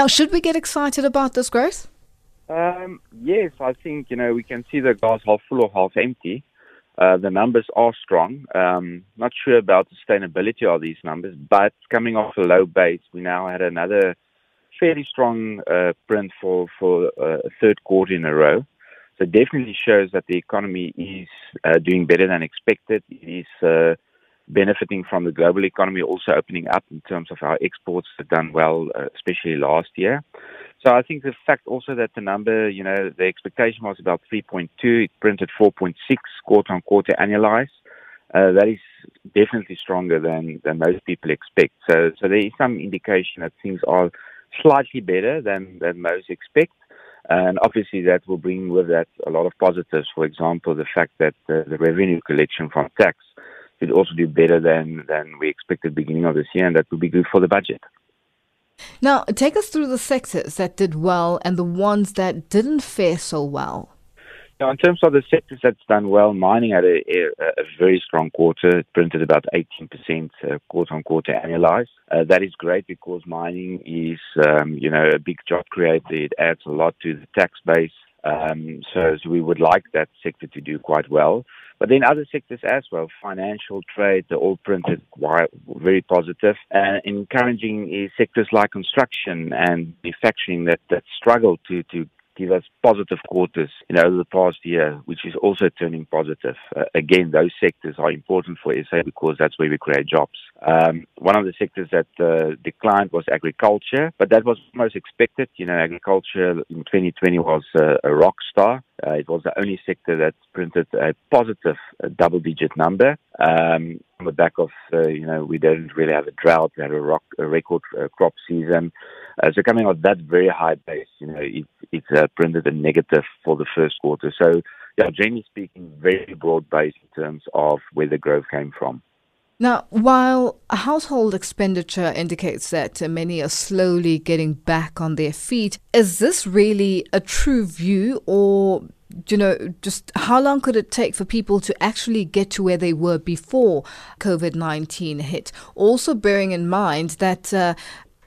Now, should we get excited about this growth? Um, yes, I think you know we can see the glass half full or half empty. Uh, the numbers are strong. Um, not sure about the sustainability of these numbers, but coming off a low base, we now had another fairly strong uh, print for for uh, a third quarter in a row. So definitely shows that the economy is uh, doing better than expected. It is uh, benefiting from the global economy also opening up in terms of our exports have done well, uh, especially last year. So I think the fact also that the number, you know, the expectation was about 3.2, it printed 4.6 quarter on quarter annualized. Uh, that is definitely stronger than, than most people expect. So, so there is some indication that things are slightly better than, than most expect. And obviously that will bring with that a lot of positives. For example, the fact that uh, the revenue collection from tax should also do better than, than we expected beginning of this year, and that would be good for the budget. Now, take us through the sectors that did well and the ones that didn't fare so well. Now, in terms of the sectors that's done well, mining had a, a, a very strong quarter. It printed about 18% uh, quarter on quarter annualized. Uh, that is great because mining is, um, you know, a big job creator. It adds a lot to the tax base. Um, so, so, we would like that sector to do quite well. But then other sectors as well, financial, trade, they all printed very positive. And encouraging is sectors like construction and manufacturing that, that struggle to, to give us positive quarters you know, over the past year, which is also turning positive. Uh, again, those sectors are important for SA because that's where we create jobs. Um, one of the sectors that uh, declined was agriculture, but that was most expected. You know, agriculture in 2020 was uh, a rock star. Uh, it was the only sector that printed a positive uh, double-digit number. Um, on the back of, uh, you know, we didn't really have a drought. We had a, rock, a record uh, crop season. Uh, so coming off that very high base, you know, it, it uh, printed a negative for the first quarter. So, yeah, generally speaking, very broad based in terms of where the growth came from. Now, while household expenditure indicates that many are slowly getting back on their feet, is this really a true view or you know, just how long could it take for people to actually get to where they were before COVID 19 hit? Also, bearing in mind that uh,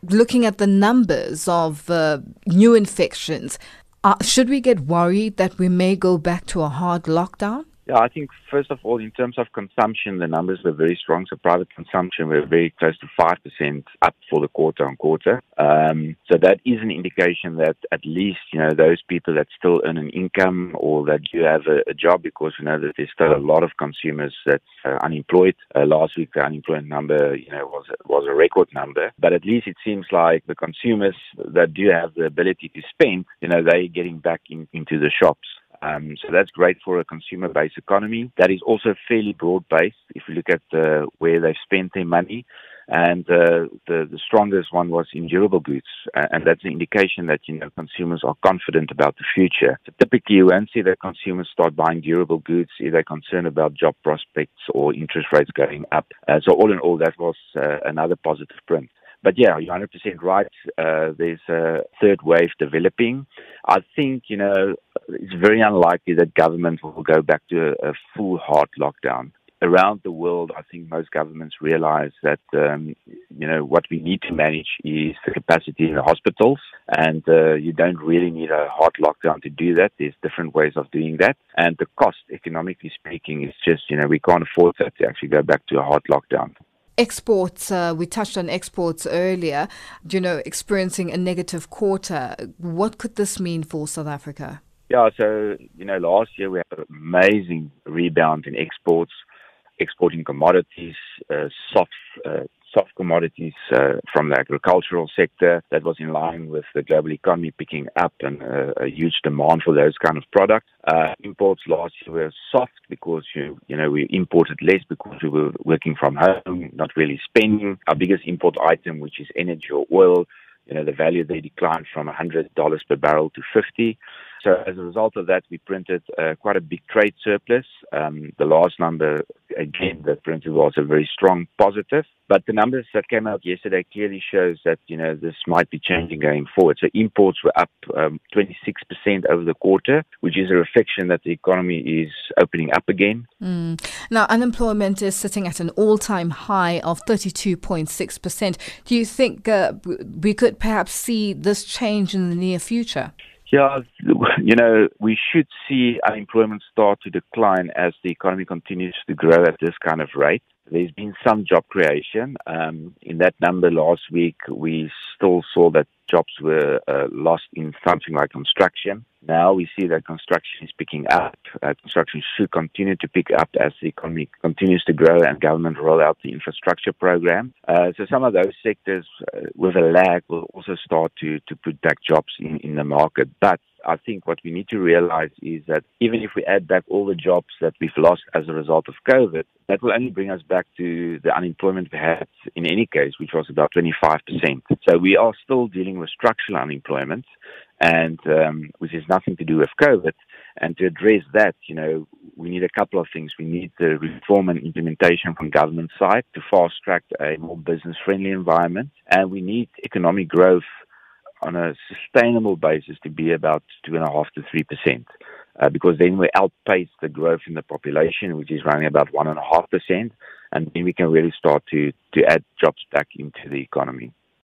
looking at the numbers of uh, new infections, uh, should we get worried that we may go back to a hard lockdown? Yeah, I think first of all, in terms of consumption, the numbers were very strong. So private consumption were very close to five percent up for the quarter on quarter. Um, so that is an indication that at least you know those people that still earn an income or that do have a, a job, because you know that there's still a lot of consumers that's uh, unemployed. Uh, last week, the unemployment number you know was was a record number, but at least it seems like the consumers that do have the ability to spend, you know, they're getting back in, into the shops. Um, so that's great for a consumer-based economy. That is also fairly broad-based. If you look at uh, where they've spent their money, and uh, the the strongest one was in durable goods, and that's an indication that you know consumers are confident about the future. So typically, you won't see that consumers start buying durable goods if they're concerned about job prospects or interest rates going up. Uh, so all in all, that was uh, another positive print. But yeah, you're 100% right. Uh, there's a third wave developing. I think, you know, it's very unlikely that government will go back to a, a full hard lockdown. Around the world, I think most governments realize that, um, you know, what we need to manage is the capacity in the hospitals. And uh, you don't really need a hard lockdown to do that. There's different ways of doing that. And the cost, economically speaking, is just, you know, we can't afford that to actually go back to a hard lockdown. Exports, uh, we touched on exports earlier, you know, experiencing a negative quarter. What could this mean for South Africa? Yeah, so, you know, last year we had an amazing rebound in exports, exporting commodities, uh, soft uh, soft commodities uh, from the agricultural sector that was in line with the global economy picking up and uh, a huge demand for those kind of products. Uh, imports last year were soft because you you know we imported less because we were working from home, not really spending. Our biggest import item, which is energy or oil, you know, the value they declined from $100 per barrel to 50. So as a result of that, we printed uh, quite a big trade surplus. Um, the last number, again, that printed was a very strong positive. But the numbers that came out yesterday clearly shows that, you know, this might be changing going forward. So imports were up um, 26% over the quarter, which is a reflection that the economy is opening up again. Mm. Now, unemployment is sitting at an all-time high of 32.6%. Do you think uh, we could perhaps see this change in the near future? Yeah, you know, we should see unemployment start to decline as the economy continues to grow at this kind of rate. There's been some job creation. Um, in that number last week, we still saw that jobs were uh, lost in something like construction. Now we see that construction is picking up. Uh, construction should continue to pick up as the economy continues to grow and government roll out the infrastructure program. Uh, so some of those sectors uh, with a lag will also start to, to put back jobs in, in the market. But I think what we need to realize is that even if we add back all the jobs that we've lost as a result of COVID, that will only bring us back to the unemployment we had in any case, which was about 25%. So we are still dealing with structural unemployment, and um, which has nothing to do with COVID. And to address that, you know, we need a couple of things. We need the reform and implementation from government side to fast track a more business friendly environment, and we need economic growth on a sustainable basis to be about two and a half to three percent, uh, because then we outpace the growth in the population, which is running about one and a half percent, and then we can really start to to add jobs back into the economy.